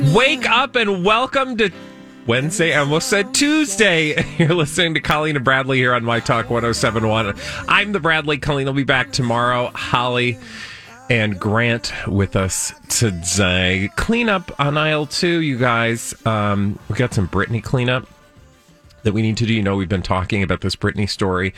Wake up and welcome to Wednesday. I almost said Tuesday. You're listening to Colleen and Bradley here on My Talk 1071. I'm the Bradley. Colleen will be back tomorrow. Holly and Grant with us today. Cleanup on aisle two, you guys. Um, we got some Britney cleanup that we need to do. You know, we've been talking about this Britney story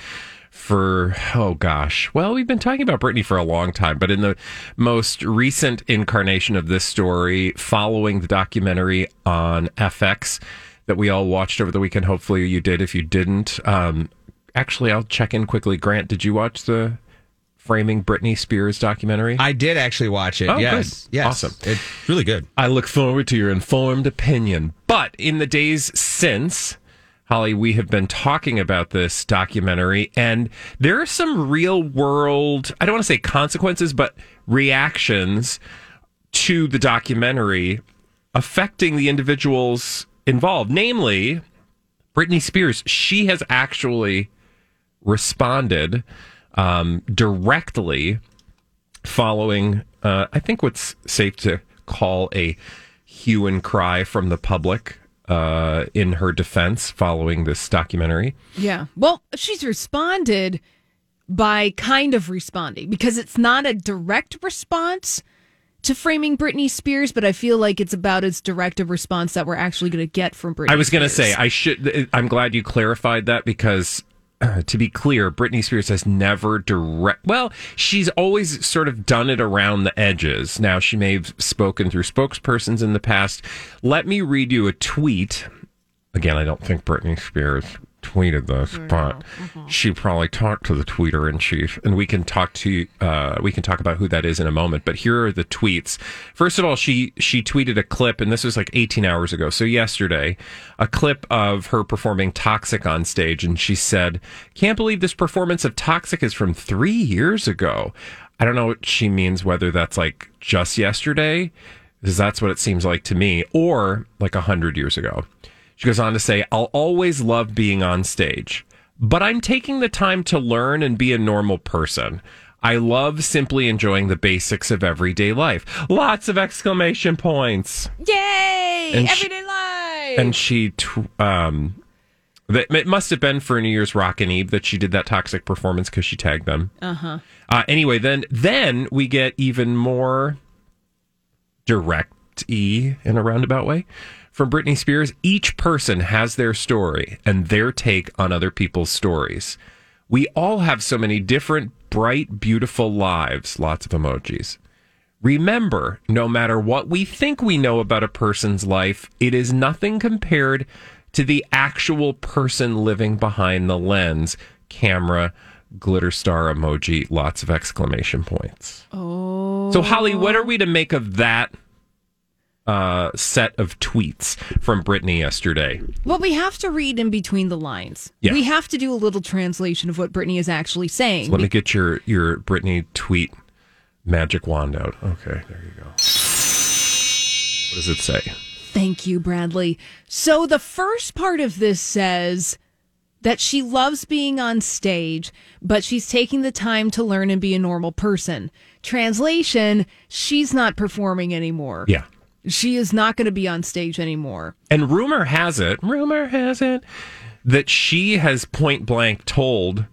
for oh gosh. Well we've been talking about Britney for a long time but in the most recent incarnation of this story following the documentary on FX that we all watched over the weekend hopefully you did. If you didn't um, actually I'll check in quickly. Grant did you watch the framing Britney Spears documentary? I did actually watch it. Oh, yes good. yes. Awesome. it's really good. I look forward to your informed opinion. But in the days since, Holly, we have been talking about this documentary, and there are some real world, I don't want to say consequences, but reactions to the documentary affecting the individuals involved. Namely, Britney Spears. She has actually responded um, directly following, uh, I think what's safe to call a hue and cry from the public uh, in her defense following this documentary. Yeah. Well, she's responded by kind of responding because it's not a direct response to framing Britney Spears, but I feel like it's about as direct a response that we're actually going to get from Britney. I was going to say I should. I'm glad you clarified that because. to be clear, Britney Spears has never direct. Well, she's always sort of done it around the edges. Now, she may have spoken through spokespersons in the past. Let me read you a tweet. Again, I don't think Britney Spears tweeted this, but she probably talked to the tweeter in chief, and we can talk to uh, we can talk about who that is in a moment. But here are the tweets. First of all, she she tweeted a clip, and this was like 18 hours ago, so yesterday, a clip of her performing "Toxic" on stage, and she said, "Can't believe this performance of Toxic is from three years ago." I don't know what she means, whether that's like just yesterday, because that's what it seems like to me, or like a hundred years ago. She goes on to say, I'll always love being on stage, but I'm taking the time to learn and be a normal person. I love simply enjoying the basics of everyday life. Lots of exclamation points. Yay! And she- Everyday life! And she, tw- um, that it must have been for New Year's Rockin' Eve that she did that toxic performance because she tagged them. Uh-huh. Uh Anyway, then then we get even more direct e in a roundabout way from Britney Spears. Each person has their story and their take on other people's stories. We all have so many different, bright, beautiful lives. Lots of emojis. Remember, no matter what we think we know about a person's life, it is nothing compared to the actual person living behind the lens. Camera, glitter star emoji, lots of exclamation points. Oh. So, Holly, what are we to make of that uh, set of tweets from Britney yesterday? Well, we have to read in between the lines. Yeah. We have to do a little translation of what Britney is actually saying. Let me get your, your Britney tweet magic wand out. Okay, there you go. What does it say? Thank you, Bradley. So the first part of this says that she loves being on stage, but she's taking the time to learn and be a normal person. Translation, she's not performing anymore. Yeah. She is not going to be on stage anymore. And rumor has it, rumor has it, that she has point blank told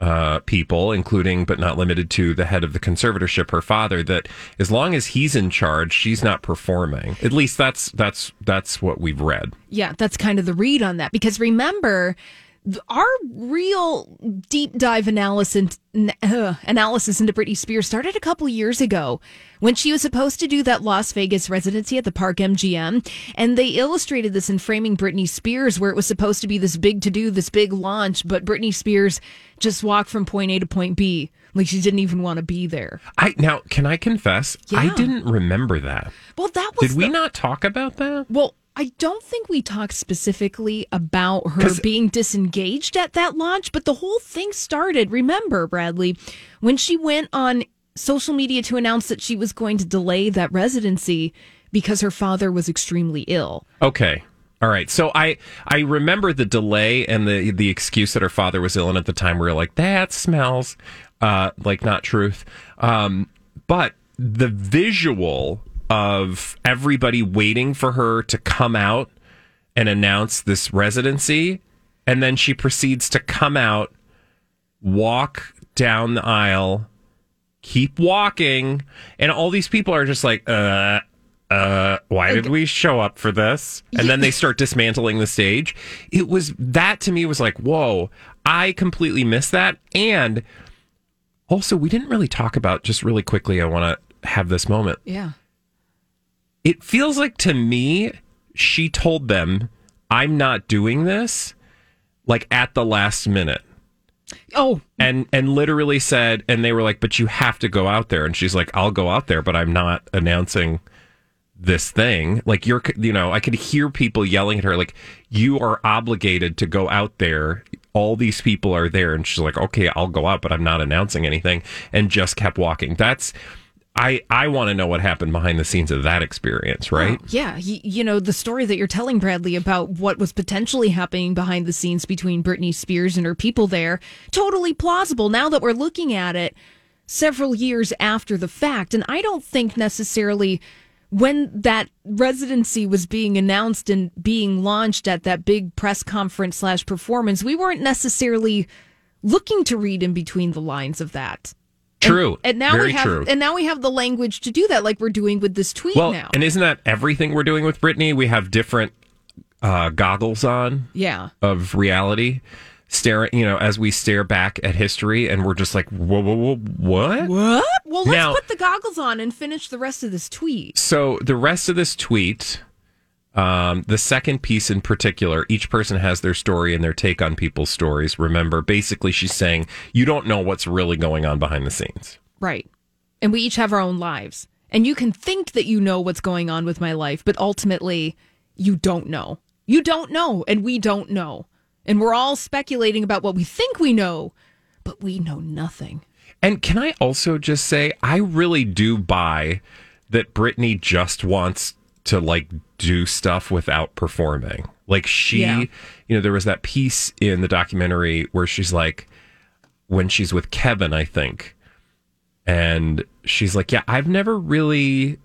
uh, people, including but not limited to the head of the conservatorship, her father, that as long as he's in charge, she's not performing. At least that's that's that's what we've read. Yeah, that's kind of the read on that. Because remember, our real deep dive analysis uh, analysis into Britney Spears started a couple years ago when she was supposed to do that Las Vegas residency at the Park MGM, and they illustrated this in framing Britney Spears, where it was supposed to be this big to do, this big launch, but Britney Spears just walked from point A to point B. Like she didn't even want to be there. I now can I confess I didn't remember that. Well, that was Did we not talk about that? Well, I don't think we talked specifically about her being disengaged at that launch, but the whole thing started, remember, Bradley, when she went on social media to announce that she was going to delay that residency because her father was extremely ill. Okay. All right. So I I remember the delay and the the excuse that her father was ill and at the time we were like that smells uh like not truth. Um but the visual of everybody waiting for her to come out and announce this residency. And then she proceeds to come out walk down the aisle keep walking. And all these people are just like uh uh why did we show up for this? And then they start dismantling the stage. It was that to me was like whoa i completely missed that. And also we didn't really talk about just really quickly i want to have this moment. Yeah. It feels like to me she told them i'm not doing this like at the last minute. Oh, and and literally said and they were like but you have to go out there. And she's like I'll go out there but I'm not announcing this thing. Like you're you know I could hear people yelling at her like you are obligated to go out there. All these people are there. And she's like okay I'll go out but I'm not announcing anything and just kept walking. That's I I want to know what happened behind the scenes of that experience right Yeah, y- you know, the story that you're telling Bradley about what was potentially happening behind the scenes between Britney Spears and her people there, totally plausible now that we're looking at it several years after the fact. And I don't think necessarily when that residency was being announced and being launched at that big press conference slash performance, we weren't necessarily looking to read in between the lines of that. True And now very we have true and now we have the language to do that like we're doing with this tweet well now. and isn't that everything we're doing with Britney we have different uh, goggles on yeah. of reality staring you know as we stare back at history and we're just like whoa whoa whoa what What? Well, let's Now- put the goggles on and finish the rest of this tweet. so the rest of this tweet um, the second piece in particular each person has their story and their take on people's stories remember basically she's saying you don't know what's really going on behind the scenes Right. And we each have our own lives. And you can think that you know what's going on with my life, but ultimately, you don't know. You don't know, and we don't know. And we're all speculating about what we think we know, but we know nothing. And can I also just say, I really do buy that Britney just wants to like do stuff without performing. Like she, Yeah. you know, there was that piece in the documentary where she's like, when she's with Kevin, I think, and she's like, yeah, I've never really.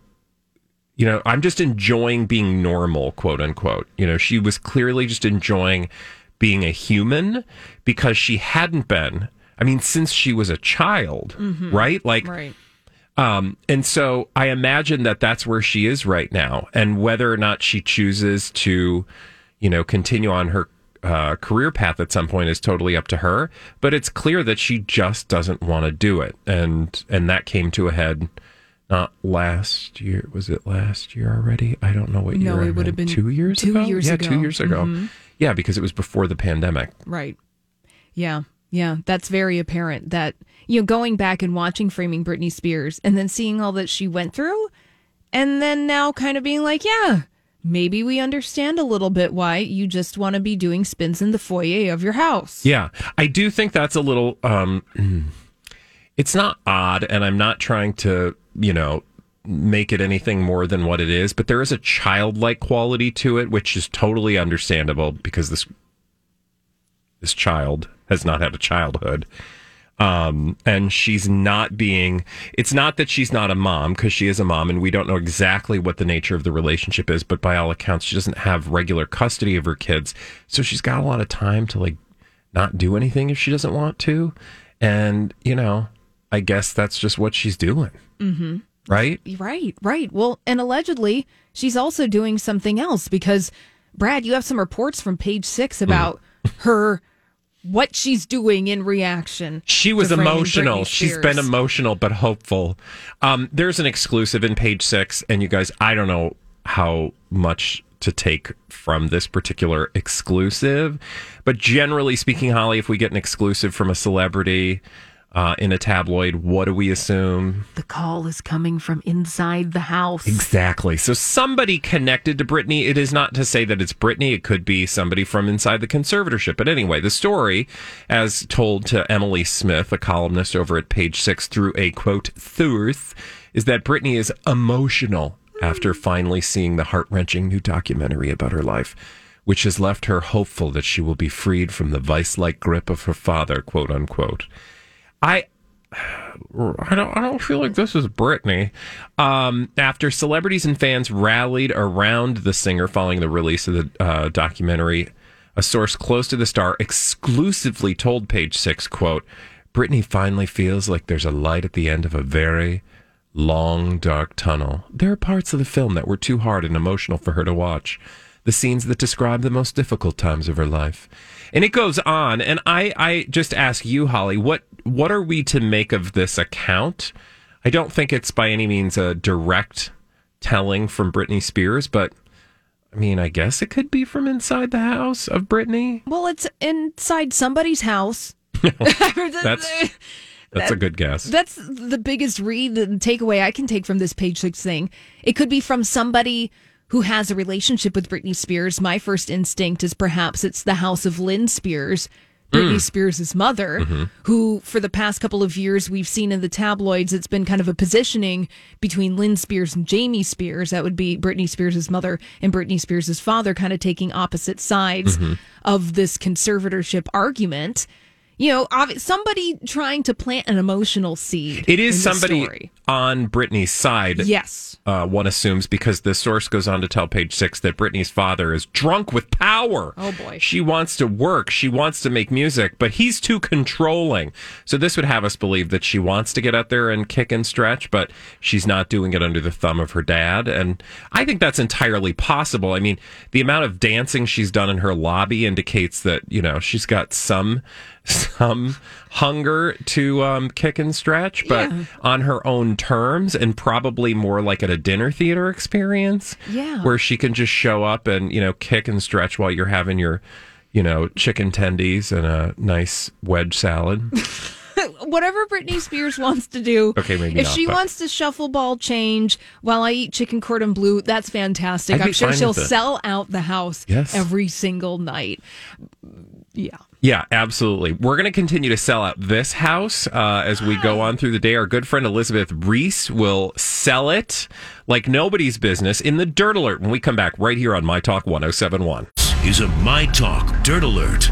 You know, I'm just enjoying being normal, quote unquote. You know, she was clearly just enjoying being a human because she hadn't been. I mean, since she was a child, mm-hmm. right? Like, Right. Um, and so I imagine that that's where she is right now, and whether or not she chooses to, you know, continue on her uh, career path at some point is totally up to her. But it's clear that she just doesn't want to do it, and and that came to a head. Not last year. Was it last year already? I don't know what No, year. it I'm would have been two years two ago. years yeah, ago. Mm-hmm. two years ago. Yeah, because it was before the pandemic. Right. Yeah. Yeah. That's very apparent that, you know, going back and watching Framing Britney Spears and then seeing all that she went through, and then now kind of being like, yeah, maybe we understand a little bit why you just want to be doing spins in the foyer of your house. Yeah, I do think that's a little. Um, it's not odd, and I'm not trying to, you know, make it anything more than what it is. But there is a childlike quality to it, which is totally understandable because this this child has not had a childhood. Um, and she's not being, it's not that she's not a mom because she is a mom and we don't know exactly what the nature of the relationship is, but by all accounts, she doesn't have regular custody of her kids. So she's got a lot of time to like not do anything if she doesn't want to. And, you know, I guess that's just what she's doing. Mm-hmm. Right? Right, right. Well, and allegedly, she's also doing something else because, Brad, you have some reports from page six about her, what she's doing in reaction. She was emotional. She's been emotional but hopeful. Um, there's an exclusive in page six, and you guys, I don't know how much to take from this particular exclusive, but generally speaking, Holly, if we get an exclusive from a celebrity uh, in a tabloid, what do we assume? The call is coming from inside the house. Exactly. So somebody connected to Britney. It is not to say that it's Britney. It could be somebody from inside the conservatorship. But anyway, the story, as told to Emily Smith, a columnist over at Page Six, through a quote "thurth," is that Britney is emotional after finally seeing the heart wrenching new documentary about her life. Which has left her hopeful that she will be freed from the vice like grip of her father, quote unquote. I I don't, I don't feel like this is Britney. Um, after celebrities and fans rallied around the singer following the release of the uh, documentary, a source close to the star exclusively told Page Six, "quote Britney finally feels like there's a light at the end of a very long, dark tunnel. There are parts of the film that were too hard and emotional for her to watch." The scenes that describe the most difficult times of her life. And it goes on. And I, I just ask you, Holly, what what are we to make of this account? I don't think it's by any means a direct telling from Britney Spears, but I mean, I guess it could be from inside the house of Britney. Well, it's inside somebody's house. That's that's a good guess. That's the biggest read, the takeaway I can take from this page six thing. It could be from somebody who has a relationship with Britney Spears. My first instinct is perhaps it's the house of Lynn Spears, Britney mm. Spears' mother, mm-hmm. who for the past couple of years we've seen in the tabloids, it's been kind of a positioning between Lynn Spears and Jamie Spears. That would be Britney Spears' mother and Britney Spears' father, kind of taking opposite sides mm-hmm. of this conservatorship argument. You know, obvi- somebody trying to plant an emotional seed. It is somebody on Britney's side. Yes. Uh, one assumes because the source goes on to tell page six that Britney's father is drunk with power. Oh, boy. She wants to work. She wants to make music, but he's too controlling. So this would have us believe that she wants to get out there and kick and stretch, but she's not doing it under the thumb of her dad. And I think that's entirely possible. I mean, the amount of dancing she's done in her lobby indicates that, you know, she's got some some hunger to um, kick and stretch, but on her own terms and probably more like at a dinner theater experience. Yeah. Where she can just show up and, you know, kick and stretch while you're having your, you know, chicken tendies and a nice wedge salad. Whatever Britney Spears wants to do. Okay, maybe If not, she but- wants to shuffle ball change while I eat chicken cordon bleu, that's fantastic. I'm sure she'll sell out the house Yes. every single night. Yeah. Yeah, absolutely. We're going to continue to sell out this house uh, as we go on through the day. Our good friend Elizabeth Ries will sell it like nobody's business in the Dirt Alert when we come back right here on My Talk 1071. is a My Talk Dirt Alert.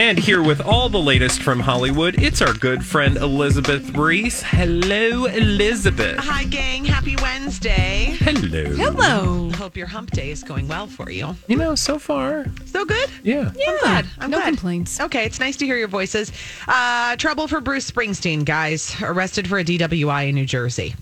And here with all the latest from Hollywood, it's our good friend Elizabeth Ries. Hello, Elizabeth. Hi, gang. Happy Wednesday. Hello. Hello. Hope your hump day is going well for you. You know, so far, So good? yeah. yeah. I'm glad. I'm no glad. complaints. Okay, it's nice to hear your voices. Uh, trouble for Bruce Springsteen, guys. Arrested for a DWI in New Jersey.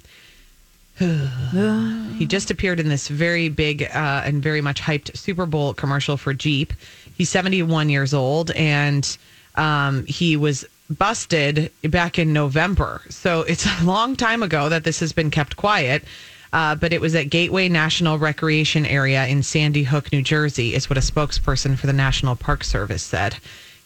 he just appeared in this very big uh, and very much hyped Super Bowl commercial for Jeep. He's 71 years old and um, he was busted back in November. So it's a long time ago that this has been kept quiet. Uh, but it was at Gateway National Recreation Area in Sandy Hook, New Jersey, is what a spokesperson for the National Park Service said.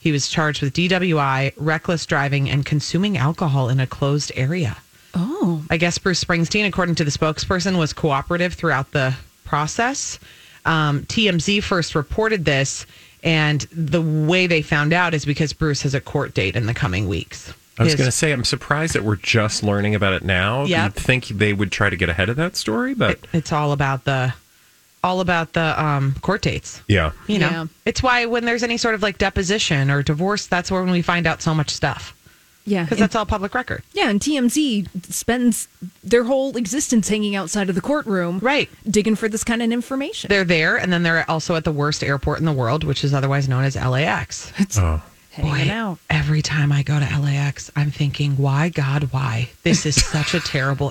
He was charged with DWI, reckless driving, and consuming alcohol in a closed area. Oh. I guess Bruce Springsteen, according to the spokesperson, was cooperative throughout the process. Um, TMZ first reported this, and the way they found out is because Bruce has a court date in the coming weeks. I was going to say, I'm surprised that we're just learning about it now. Yep. You'd think they would try to get ahead of that story, but it's all about the all about the um, court dates. yeah. You know, Yeah. it's why when there's any sort of like deposition or divorce, that's when we find out so much stuff. Yeah, because that's all public record. Yeah, and TMZ spends their whole existence hanging outside of the courtroom, Right. digging for this kind of information. They're there, and then they're also at the worst airport in the world, which is otherwise known as LAX. Oh. hanging out. every time I go to LAX, I'm thinking, why, God, why? This is such a terrible.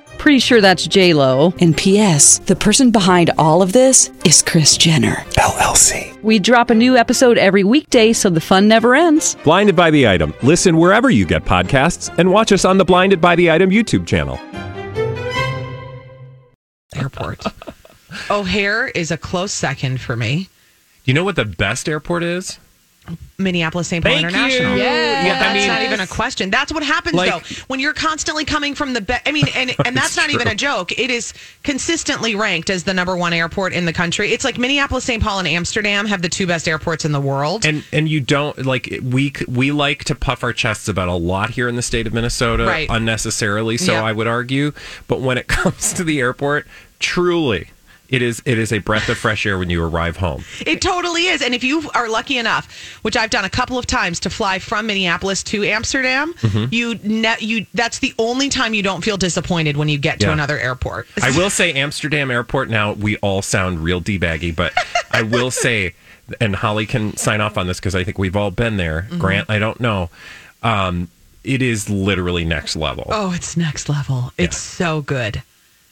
Pretty sure that's J Lo. And P.S. The person behind all of this is Kris Jenner. LLC. We drop a new episode every weekday, so the fun never ends. Blinded by the item. Listen wherever you get podcasts, and watch us on the Blinded by the Item YouTube channel. airport. O'Hare is a close second for me. You know what the best airport is? Minneapolis St. Paul Thank International. you. Yeah, Yeah, I that's mean- not even a question. That's what happens Like- though when you're constantly coming from the. Be- I mean, and and that's not even a joke. It is consistently ranked as the number one airport in the country. It's like Minneapolis St. Paul and Amsterdam have the two best airports in the world. And and you don't like we we like to puff our chests about a lot here in the state of Minnesota Right. unnecessarily. So Yep. I would argue, but when it comes to the airport, truly. It is it is a breath of fresh air when you arrive home. It totally is. And if you are lucky enough, which I've done a couple of times to fly from Minneapolis to Amsterdam, Mm-hmm. you ne- you that's the only time you don't feel disappointed when you get to Yeah. another airport. I will say Amsterdam Airport. Now we all sound real d-baggy, but I will say, and Holly can sign off on this because I think we've all been there. Mm-hmm. Grant, I don't know. Um, it is literally next level. Oh, it's next level. It's so good.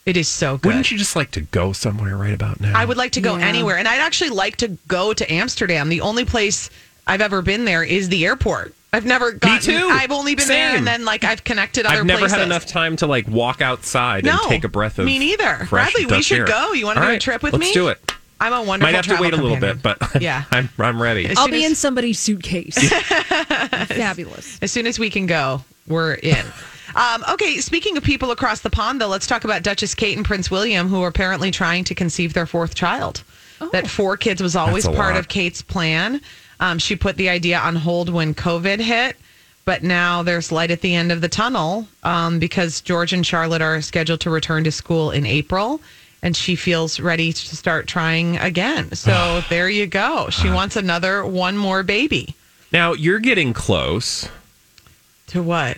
It is so good. Wouldn't you just like to go somewhere right about now? I would like to go Yeah. anywhere, and I'd actually like to go to Amsterdam. The only place I've ever been there is the airport. I've never gotten. too. I've only been there, and then like I've connected other I've never places. had enough time to like walk outside No, and take a breath of me neither. fresh Bradley, we should air. go. You wanna All do a trip with me? let's do it. I'm a wonderful. Might have to travel wait a little bit, but Yeah. I'm I'm ready. As I'll be as- in somebody's suitcase. Fabulous. As soon as we can go, we're in. Um, okay, speaking of people across the pond, though, let's talk about Duchess Kate and Prince William, who are apparently trying to conceive their fourth child. That four kids was always part lot. of Kate's plan. Um, she put the idea on hold when COVID hit, but now there's light at the end of the tunnel um, because George and Charlotte are scheduled to return to school in April. And she feels ready to start trying again. So there you go. She wants another one more baby. Now you're getting close. To what?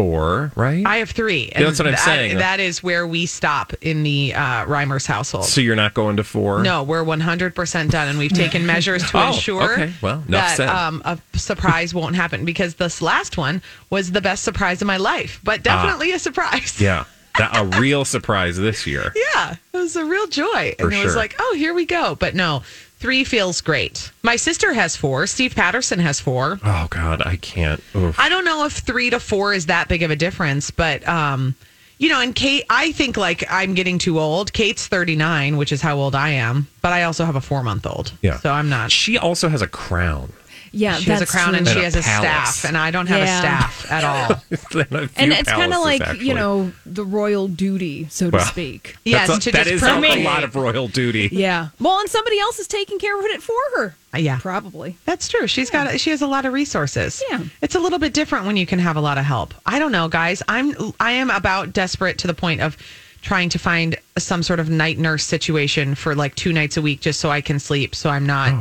Four, right? I have three. Yeah, that's what I'm that- saying. That is where we stop in the uh, Reimers household. so you're not going to four? no, we're 100% done, and we've taken measures to Oh, ensure okay. Well, enough that said. um, a surprise won't happen because this last one was the best surprise of my life, but definitely a surprise. Ah. Yeah, that, a real surprise this year. Yeah, it was a real joy. For and it was like, oh, here we go. But no, three feels great. My sister has four. Steve Patterson has four. Oh God, I can't. Oof. I don't know if three to four is that big of a difference, but um, you know, and Kate, I think like I'm getting too old. Kate's 39, which is how old I am, but I also have a four month old. Yeah. So I'm not. She also has a crown. Yeah, She has a that's crown and true. she And a has a palace. staff, and I don't have Yeah. a staff at all. and it's kind of like actually. you know the royal duty, so to speak. yes, That's a, to that just is a, lot of royal duty. Yeah. Well, and somebody else is taking care of it for her. Uh, yeah. Probably. That's true. She's got she has a lot of resources. Yeah. It's a little bit different when you can have a lot of help. I don't know, guys. I'm I am about desperate to the point of trying to find some sort of night nurse situation for like two nights a week just so I can sleep so I'm not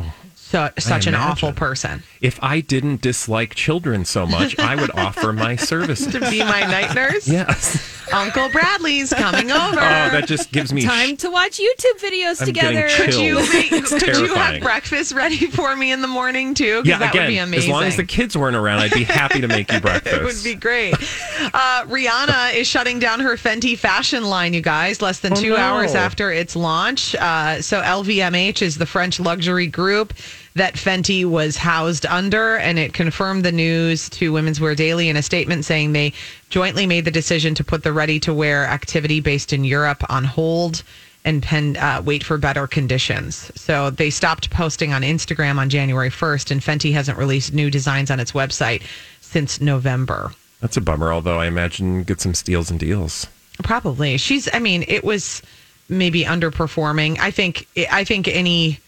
so, such an awful person. If I didn't dislike children so much, I would offer my services. To be my night nurse? Yes. Uncle Bradley's coming over. Oh, that just gives me Time to watch YouTube videos I'm together. could you make, It's could you have breakfast ready for me in the morning too? 'Cause Yeah, that again, would be amazing. as long as the kids weren't around, I'd be happy to make you breakfast. It would be great. Uh, Rihanna is shutting down her Fenty fashion line, you guys, less than Oh, two no. hours after its launch. Uh, so, LVMH is the French luxury group that Fenty was housed under, and it confirmed the news to Women's Wear Daily in a statement saying they jointly made the decision to put the ready to wear activity based in Europe on hold and pen, uh, wait for better conditions. So they stopped posting on Instagram on January 1st, and Fenty hasn't released new designs on its website since November. That's a bummer, although I imagine get some steals and deals. Probably. She's I mean, it was maybe underperforming. I think I think any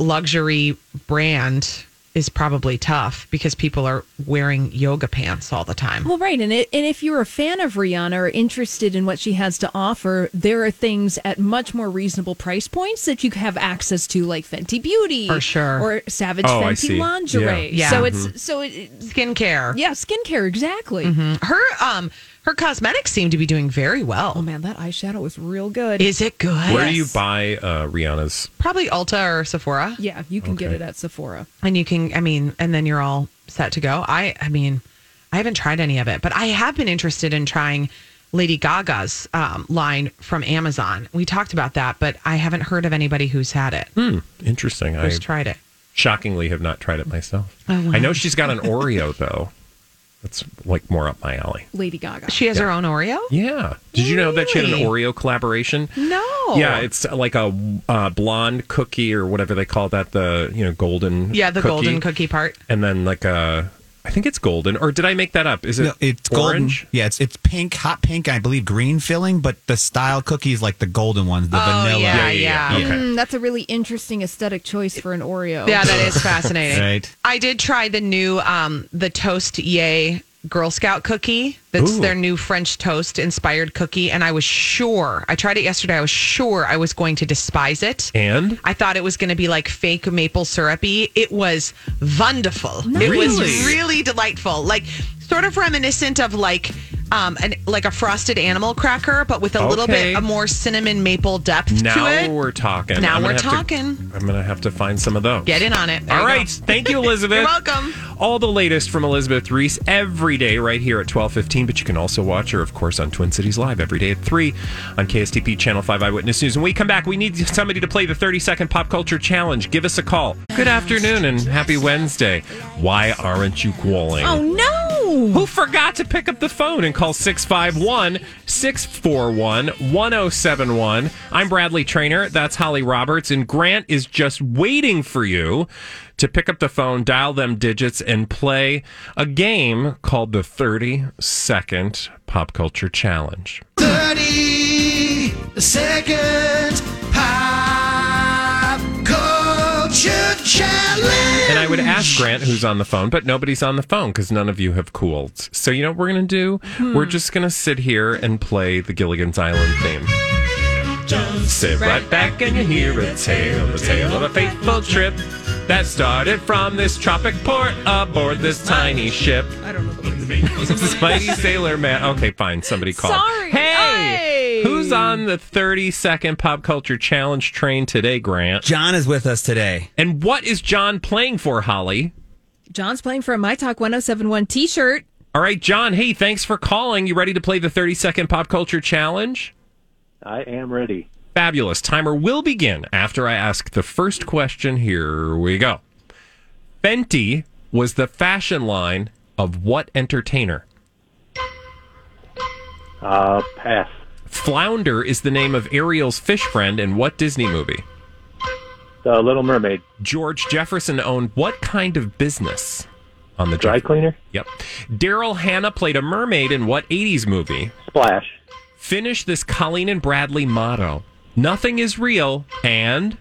luxury brand is probably tough because people are wearing yoga pants all the time. Well, right, and it, and if you're a fan of Rihanna or interested in what she has to offer, there are things at much more reasonable price points that you have access to, like Fenty Beauty, For sure. or Savage Oh, Fenty lingerie. Yeah. So Yeah. it's so it, Skincare. yeah, skincare exactly. Her um her cosmetics seem to be doing very well. Oh man, that eyeshadow was real good. Is it good? Where do you buy uh, Rihanna's? Probably Ulta or Sephora. yeah, you can get Okay. it at Sephora. and you can i mean and then you're all set to go i i mean i haven't tried any of it but i have been interested in trying lady gaga's um, line from amazon we talked about that but i haven't heard of anybody who's had it Hmm. Interesting. I who's tried it shockingly have not tried it myself. Oh, wow. I know she's got an Oreo though. That's like more up my alley. Lady Gaga. she has her own oreo Yeah. Did you know that she had an Really? Oreo collaboration? no Yeah, it's like a uh, blonde cookie or whatever they call that. The you know golden. yeah the golden cookie part and then like a. I think it's golden, or did I make that up? Is it No, it's orange? golden. Yeah, it's it's pink, hot pink, I believe green filling, but the style cookies like the golden ones, the Oh, vanilla. yeah, yeah. Okay. Mm, that's a really interesting aesthetic choice for an Oreo. yeah that is fascinating Right. i did try the new um the toast yay girl scout cookie that's Ooh. their new french toast inspired cookie and i was sure i tried it yesterday i was sure i was going to despise it And I thought it was going to be like fake maple syrupy. It was wonderful. It was really delightful. Like sort of reminiscent of like um an like a frosted animal cracker, but with a little Okay. bit of more cinnamon maple depth now to it. we're talking. Now I'm gonna we're have to- talking. I'm gonna have to find some of those. Get in on it. There All you right. go. Thank you, Elizabeth. You're welcome. All the latest from Elizabeth Ries every day right here at 12:15, but you can also watch her of course on Twin Cities Live every day at 3 on KSTP Channel 5 Eyewitness News. When we come back, we need somebody to play the 30-second pop culture challenge. Give us a call. Good afternoon and happy Wednesday. Why aren't you calling? Oh no! Who forgot to pick up the phone and call 651 641 1071? I'm Bradley Traynor. That's Holly Roberts. And Grant is just waiting for you to pick up the phone, dial them digits, and play a game called the 30 Second Pop Culture Challenge. 30 second And I would ask Grant, who's on the phone, but nobody's on the phone because none of you have cooled. So, you know what we're going to do? Hmm. We're just going to sit here and play the Gilligan's Island theme. Just sit right back and you hear a tale, the tale of a fateful trip that started from this tropic port aboard this tiny ship. I don't know the mighty sailor man. Okay, fine. Somebody call. Sorry. Hey, Hey. Who's on the 30 second pop culture challenge train today, Grant? John is with us today. And what is John playing for, Holly? John's playing for a My Talk 1071 t shirt. All right, John. Hey, thanks for calling. You ready to play the 30 second pop culture challenge? I am ready. Fabulous. Timer will begin after I ask the first question. Here we go. Fenty was the fashion line of what entertainer? Uh, pass. Flounder is the name of Ariel's fish friend in what Disney movie? The Little Mermaid. George Jefferson owned what kind of business? On the Dry Jeff- cleaner. Yep. Daryl Hannah played a mermaid in what 80s movie? Splash. Finish this Colleen and Bradley motto. Nothing is real and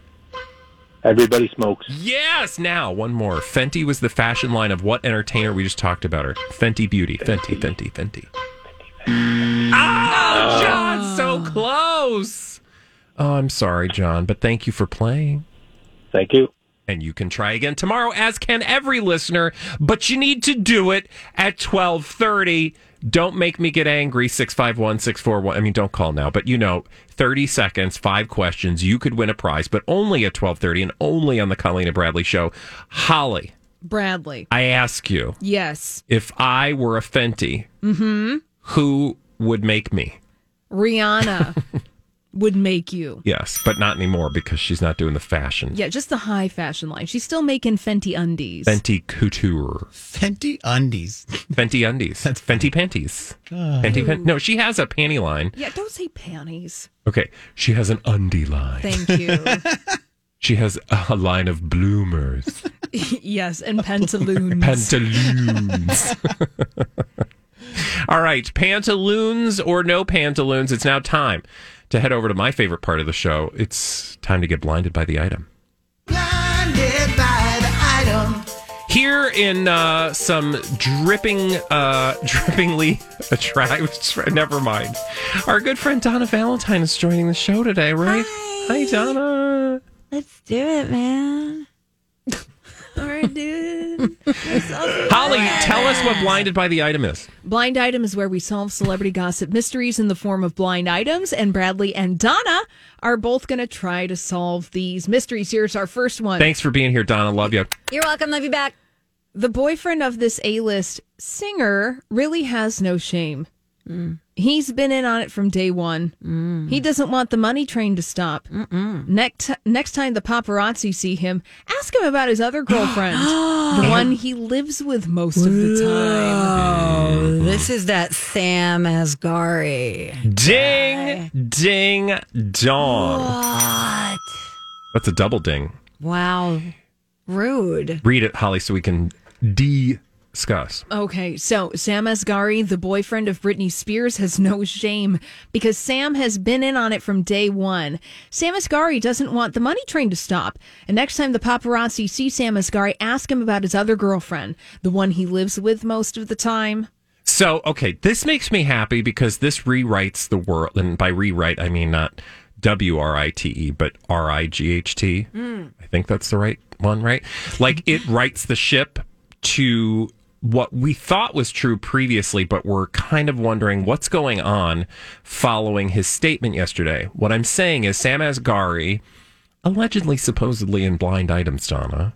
Everybody smokes. Yes. Now one more. Fenty was the fashion line of what entertainer we just talked about her? Fenty Beauty. Fenty. Fenty. Fenty. Ah, John, so close. Oh, I'm sorry, John, but thank you for playing. Thank you. And you can try again tomorrow, as can every listener. But you need to do it at 1230. Don't make me get angry. 651 641. I mean, don't call now, but you know, 30 seconds, five questions. You could win a prize, but only at 1230 and only on the Colleen and Bradley show. Holly, Bradley. I ask you, Yes. if I were a Fenty, Mm-hmm. who would make me? Rihanna would make you. Yes, but not anymore because she's not doing the fashion. Yeah, just the high fashion line. She's still making Fenty undies. Fenty Couture. Fenty undies. Fenty undies. That's Fenty panties. God. Fenty pan- No, she has a panty line. Yeah, don't say panties. Okay, she has an undie line. Thank you. She has a line of bloomers. yes, and pantaloons. Pantaloons. All right, pantaloons or no pantaloons, it's now time to head over to my favorite part of the show. It's time to get blinded by the item. Blinded by the item. Here in uh, some dripping, uh, drippingly attractive. Never mind. Our good friend Donna Valentine is joining the show today, right? Hi, Donna. Let's do it, man. All right, dude. Holly, tell us what blinded by the item is. Blind item is where we solve celebrity gossip mysteries in the form of blind items, and Bradley and Donna are both going to try to solve these mysteries. Here's our first one. Thanks for being here, Donna. Love you. You're welcome. Love you back. The boyfriend of this A list singer really has no shame. He's been in on it from day one. He doesn't want the money train to stop. Next, next time the paparazzi see him, ask him about his other girlfriend, the one he lives with most of the time. Oh, this is that Sam Asghari. Ding, ding, dong. What? That's a double ding. Wow. Rude. Read it, Holly, so we can discuss. Okay, so Sam Asghari, the boyfriend of Britney Spears, has no shame because Sam has been in on it from day one. Sam Asghari doesn't want the money train to stop. And next time the paparazzi see Sam Asghari, ask him about his other girlfriend, the one he lives with most of the time. So, okay, this makes me happy because this rewrites the world. And by rewrite, I mean not W R I T E, but R I G H T. Hmm. I think that's the right one, right? Like it writes the ship to what we thought was true previously, but we're kind of wondering what's going on following his statement yesterday. What I'm saying is Sam Asghari, allegedly, supposedly in blind items, Donna,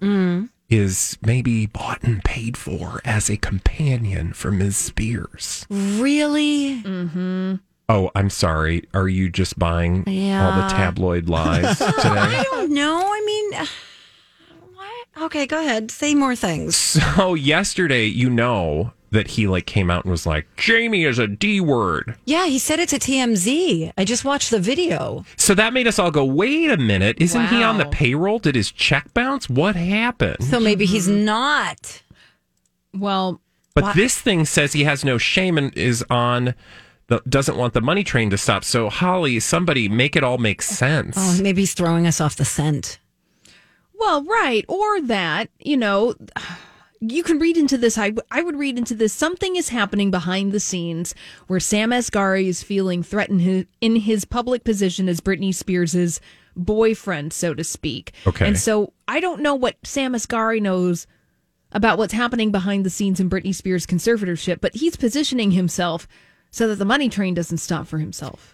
is maybe bought and paid for as a companion for Ms. Spears. Really? Mm-hmm. Oh, I'm sorry. Are you just buying all the tabloid lies today? I don't know. I mean, uh, what? Okay, go ahead. Say more things. So yesterday, you know that he like came out and was like, Jamie is a D word. Yeah, he said it to TMZ. I just watched the video. So that made us all go, wait a minute, isn't he on the payroll? Did his check bounce? What happened? So maybe he's mm-hmm. not. Well, But this thing says he has no shame and is on the doesn't want the money train to stop. So Holly, somebody make it all make sense. Oh, maybe he's throwing us off the scent. Well, right. Or that, you know, you can read into this. I, I would read into this. Something is happening behind the scenes where Sam Asghari is feeling threatened hi- in his public position as Britney Spears' boyfriend, so to speak. Okay. And so I don't know what Sam Asghari knows about what's happening behind the scenes in Britney Spears' conservatorship, but he's positioning himself so that the money train doesn't stop for himself.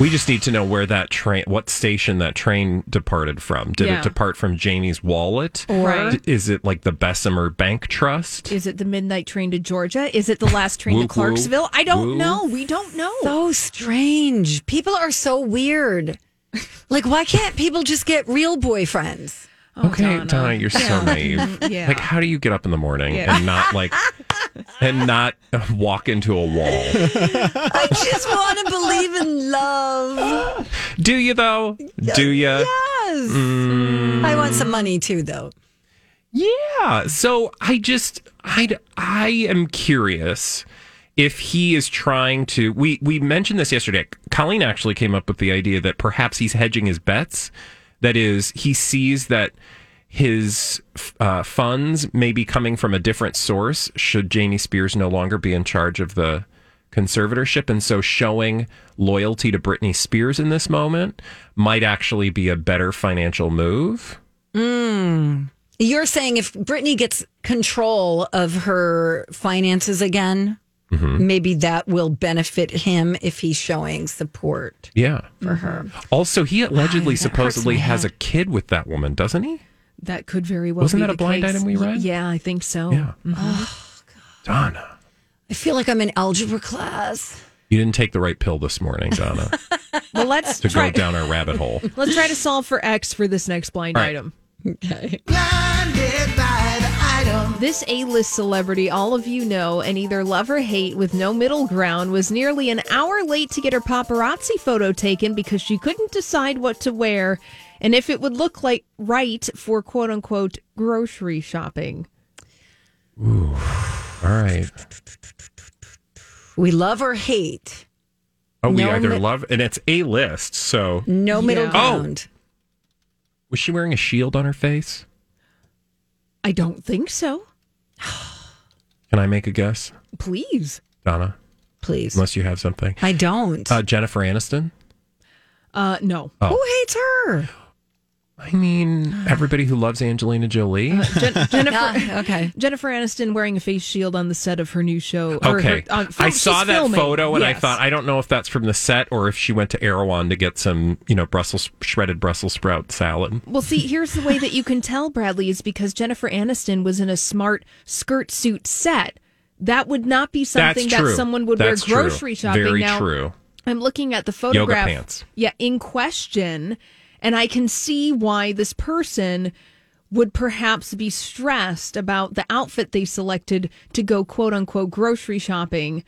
We just need to know where that train, what station that train departed from. Did Yeah. it depart from Jamie's wallet? Or- D- is it like the Bessemer Bank Trust? Is it the midnight train to Georgia? Is it the last train to Clarksville? I don't woo. know. We don't know. So strange. People are so weird. Like, why can't people just get real boyfriends? Oh, okay, Donna. you're so naive. Yeah. Like, how do you get up in the morning Yeah. and not like, and not uh, walk into a wall? I just want to believe in love. Do you though? Do you? Yes. Mm. I want some money too, though. Yeah. So I just I I am curious if he is trying to we we mentioned this yesterday. Colleen actually came up with the idea that perhaps he's hedging his bets. That is, he sees that his uh, funds may be coming from a different source should Jamie Spears no longer be in charge of the conservatorship. And so showing loyalty to Britney Spears in this moment might actually be a better financial move. Mm. You're saying if Britney gets control of her finances again, Mm-hmm. maybe that will benefit him if he's showing support Yeah. for her. Also, he allegedly supposedly has a kid with that woman, doesn't he? That could very well Wasn't be that a blind case. item we read? Yeah, I think so. Yeah. Mhm. Donna. I feel like I'm in algebra class. You didn't take the right pill this morning, Donna, Well, let's to try. go down our rabbit hole. Let's try to solve for X for this next blind All right. item. Okay. Blinded by the item. This A-list celebrity, all of you know, and either love or hate with no middle ground, was nearly an hour late to get her paparazzi photo taken because she couldn't decide what to wear and if it would look like right for quote unquote grocery shopping. Ooh. All right. We love or hate. Oh, we No either mi- love, and it's a list. So, No middle Yeah. ground. was she wearing a shield on her face? I don't think so. Can I make a guess, Please. Donna? Please. Unless you have something. I don't. Uh, Jennifer Aniston. Uh, no. Oh. Who hates her? I mean, everybody who loves Angelina Jolie. Jen- Jennifer. Ah, okay. Jennifer Aniston wearing a face shield on the set of her new show. Okay. her- on- I saw that filming. photo and I thought, I don't know if that's from the set or if she went to Erewhon to get some, you know, Brussels shredded Brussels sprout salad. Well, see, here's the way that you can tell, Bradley, is because Jennifer Aniston was in a smart skirt suit set. That would not be something that someone would That's wear true. grocery shopping. Very now, true. I'm looking at the photograph. pants. Yeah, in question, and I can see why this person would perhaps be stressed about the outfit they selected to go quote unquote grocery shopping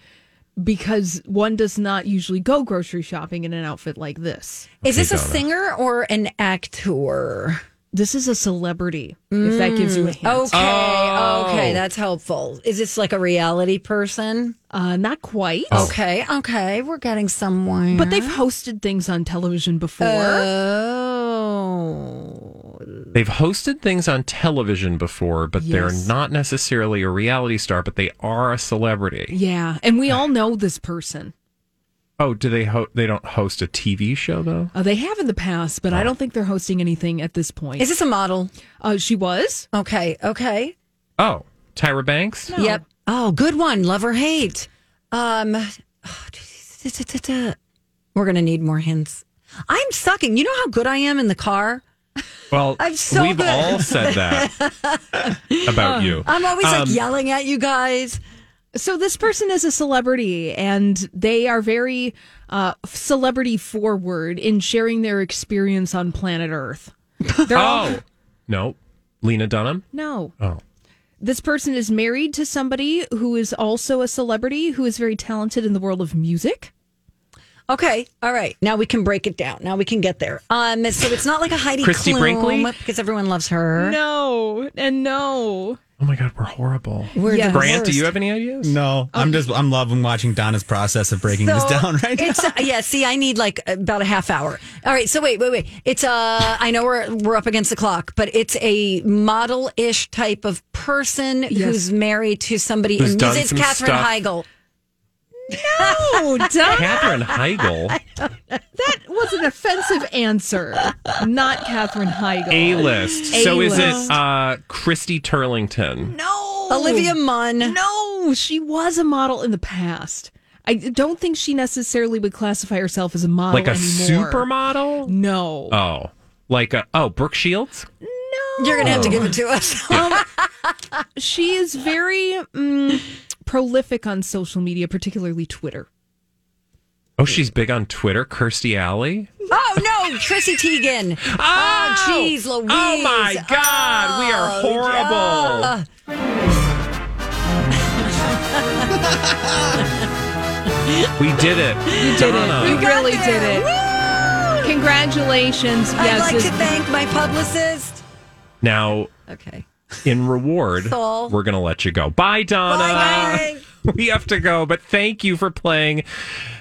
because one does not usually go grocery shopping in an outfit like this. Is this a Donna. singer or an actor? This is a celebrity, if that gives you a hint. Okay, Oh. okay, that's helpful. Is this like a reality person? Uh, not quite. Okay, okay, we're getting somewhere. But they've hosted things on television before. Oh, They've hosted things on television before, but Yes. they're not necessarily a reality star, but they are a celebrity. yeah, and we all know this person. Oh, do they ho- they don't host a TV show though? Uh, they have in the past, but I don't think they're hosting anything at this point. is this a model? Uh, she was. Okay, okay. Oh, Tyra Banks? Yep. Oh, good one. Love or hate. Um, we're gonna need more hints. I'm sucking. You know how good I am in the car. Well, so we've good. all said that about you. I'm always Um, like yelling at you guys. So this person is a celebrity, and they are very uh, celebrity forward in sharing their experience on planet Earth. They're all Oh, no. Lena Dunham? no. Oh. This person is married to somebody who is also a celebrity who is very talented in the world of music. Okay, all right. Now we can break it down. Now we can get there. Um, so it's not like a Heidi Christie Klum Brinkley? because everyone loves her. No, and no. Oh my God, we're horrible. We're Yes. the Grant, do worst. you have any ideas? No, I'm just I'm loving watching Donna's process of breaking this So, down right now. it's uh, yeah. See, I need like about a half hour. All right. So wait, wait, wait. It's uh, I know we're we're up against the clock, but it's a model ish type of person who's married to somebody. Who's in done It's some Katherine stuff. Heigl. No, Donna. Katherine Heigl, That was an offensive answer. Not Katherine Heigl. A list. So is it uh, Christy Turlington? No. Olivia Munn. No, she was a model in the past. I don't think she necessarily would classify herself as a model Like a anymore. supermodel? No. Oh, like a, oh, Brooke Shields? No. You're gonna have to give it to us. She is very mm, prolific on social media, particularly Twitter. Oh, she's big on Twitter. Kirstie Alley. oh no, Chrissy Teigen. Oh, jeez, Louise. Oh my God, we are horrible. Uh, We did it. You did Donna. it. You got really there. did it. Woo! Congratulations. I'd yes. like to thank my publicist. Now, Okay. In reward, So- we're going to let you go. Bye, Donna. Bye, we have to go, but thank you for playing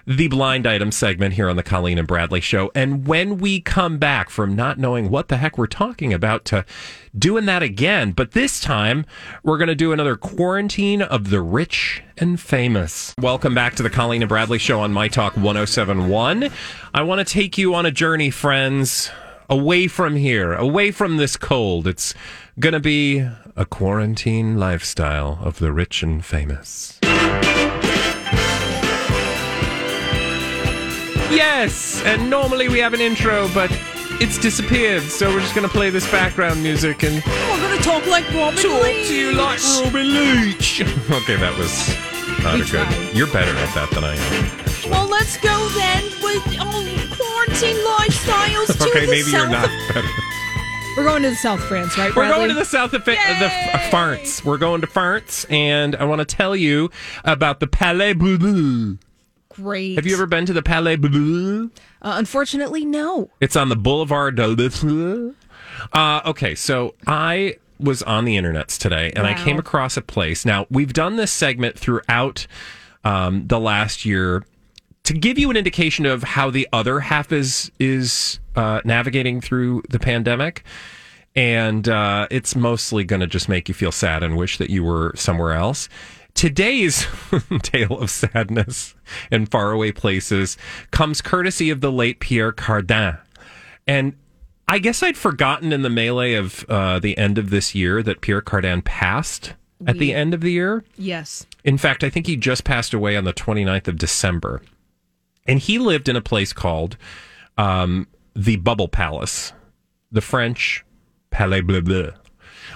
the blind item segment here on the Colleen and Bradley show. And when we come back from not knowing what the heck we're talking about to doing that again, but this time we're going to do another quarantine of the rich and famous. Welcome back to the Colleen and Bradley show on My Talk 1071. I want to take you on a journey, friends, away from here, away from this cold. It's going to be a quarantine lifestyle of the rich and famous. Yes, and normally we have an intro, but it's disappeared, so we're just going to play this background music and oh, We're going to talk like Robin talk Leach. to you like Robin Leach. okay, that was not We a good. tried. You're better at that than I am. Well, let's go then with oh, quarantine lifestyles to Okay, the maybe south you're not of- better. We're going to the South France, right? We're Bradley? going to the south of Fa- the F- Farts. We're going to Farts, and I want to tell you about the Palais Bleu. Great. Have you ever been to the Palais Bleu? Uh, unfortunately, no. It's on the Boulevard de l'Eau. Uh, okay, so I was on the internets today and I came across a place. Now, we've done this segment throughout um, the last year to give you an indication of how the other half is is uh, navigating through the pandemic. and uh, it's mostly going to just make you feel sad and wish that you were somewhere else. Today's tale of sadness and faraway places comes courtesy of the late Pierre Cardin. And I guess I'd forgotten in the melee of uh, the end of this year that Pierre Cardin passed at the end of the year. Yes. In fact, I think he just passed away on the 29th of December. And he lived in a place called um, the Bubble Palace, the French Palais Bleu Bleu.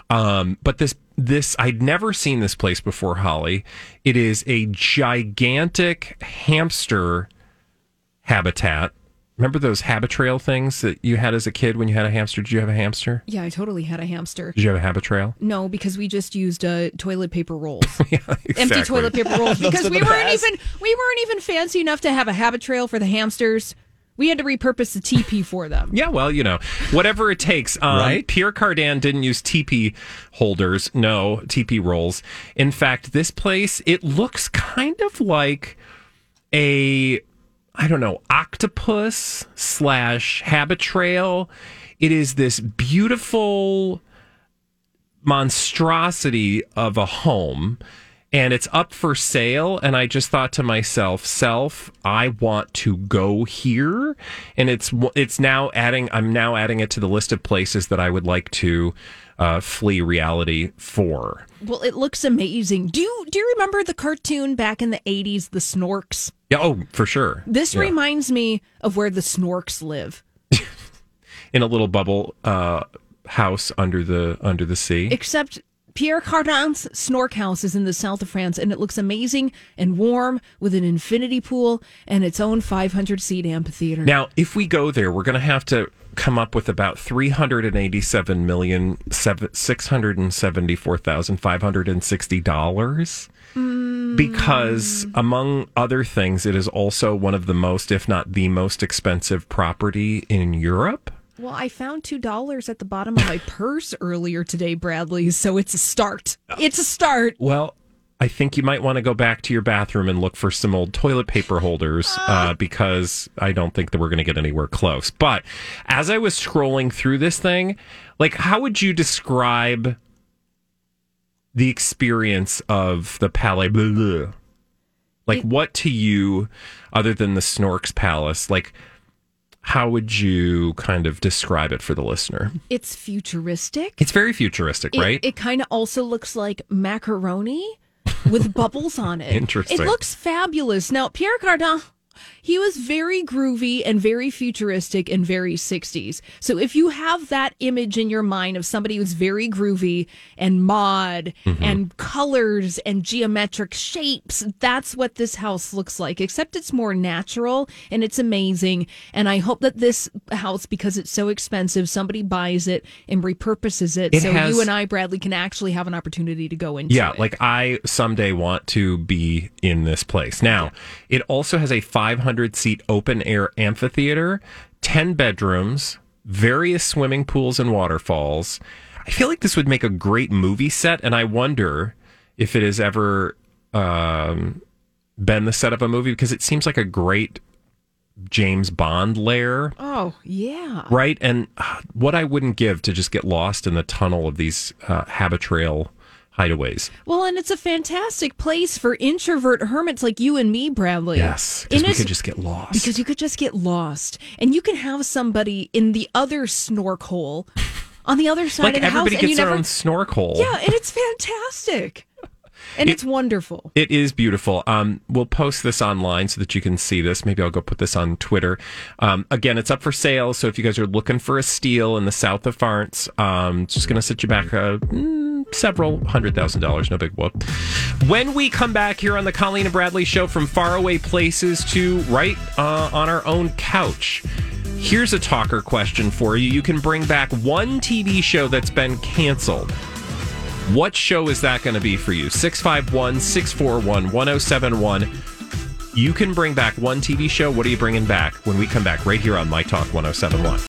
Um, but this this I'd never seen this place before, Holly. It is a gigantic hamster habitat. Remember those habitrail things that you had as a kid when you had a hamster? Did you have a hamster? Yeah, I totally had a hamster. Did you have a habitrail? No, because we just used uh, toilet paper rolls. Empty Exactly. toilet paper rolls because are we weren't best. even we weren't even fancy enough to have a habitrail for the hamsters. We had to repurpose the TP for them. Yeah, well, you know, whatever it takes. Um, Right? Pierre Cardin didn't use TP holders, no TP rolls. In fact, this place it looks kind of like a I don't know octopus slash habitrail. It is this beautiful monstrosity of a home and it's up for sale and i just thought to myself self i want to go here and it's it's now adding i'm now adding it to the list of places that i would like to uh, flee reality for Well, it looks amazing. Do you do you remember the cartoon back in the 80s, The Snorks? Yeah oh for sure This Yeah. reminds me of where the Snorks live. in a little bubble uh, house under the under the sea Except Pierre Cardin's Snork House is in the south of France and it looks amazing and warm with an infinity pool and its own 500 seat amphitheater. Now, if we go there, we're going to have to come up with about three hundred and eighty-seven million six hundred and seventy-four thousand five hundred and sixty. Because, among other things, it is also one of the most, if not the most expensive property in Europe. Well, I found $2 at the bottom of my purse earlier today, Bradley, so it's a start. It's a start. Well, I think you might want to go back to your bathroom and look for some old toilet paper holders uh, because I don't think that we're going to get anywhere close. But as I was scrolling through this thing, like, how would you describe the experience of the Palais Bleu? Like, what to you, other than the Snorks Palace, like, how would you kind of describe it for the listener? It's futuristic. It's very futuristic, It, right? It kind of also looks like macaroni with bubbles on it. Interesting. It looks fabulous. Now, Pierre Cardin, he was very groovy and very futuristic and very 60s. So if you have that image in your mind of somebody who's very groovy and mod Mm-hmm. and colors and geometric shapes, that's what this house looks like, except it's more natural and it's amazing. And I hope that this house, because it's so expensive, somebody buys it and repurposes it. It so has- you and I, Bradley, can actually have an opportunity to go into yeah, it. like I someday want to be in this place. Now, it also has a 500 seat open air amphitheater, 10 bedrooms, various swimming pools and waterfalls. I feel like this would make a great movie set, and I wonder if it has ever um, been the set of a movie because it seems like a great James Bond lair. Oh, yeah. Right. And uh, what I wouldn't give to just get lost in the tunnel of these uh, habitrail hideaways. Well, and it's a fantastic place for introvert hermits like you and me, Bradley. Yes. Because we could just get lost. Because you could just get lost. And you can have somebody in the other snork hole on the other side like of the everybody house. gets and you their never, own snork hole. Yeah, and it's fantastic. And It- it's wonderful. It is beautiful. Um, we'll post this online so that you can see this. Maybe I'll go put this on Twitter. Um, again, it's up for sale. So if you guys are looking for a steal in the south of France, um, it's just going to set you back uh, mm, several hundred thousand dollars. No big whoop. When we come back here on the Colleen and Bradley show from faraway places to right uh, on our own couch. Here's a talker question for you. You can bring back one TV show that's been canceled. What show is that going to be for you? 651 641 1071. You can bring back one TV show. What are you bringing back when we come back right here on My Talk 1071?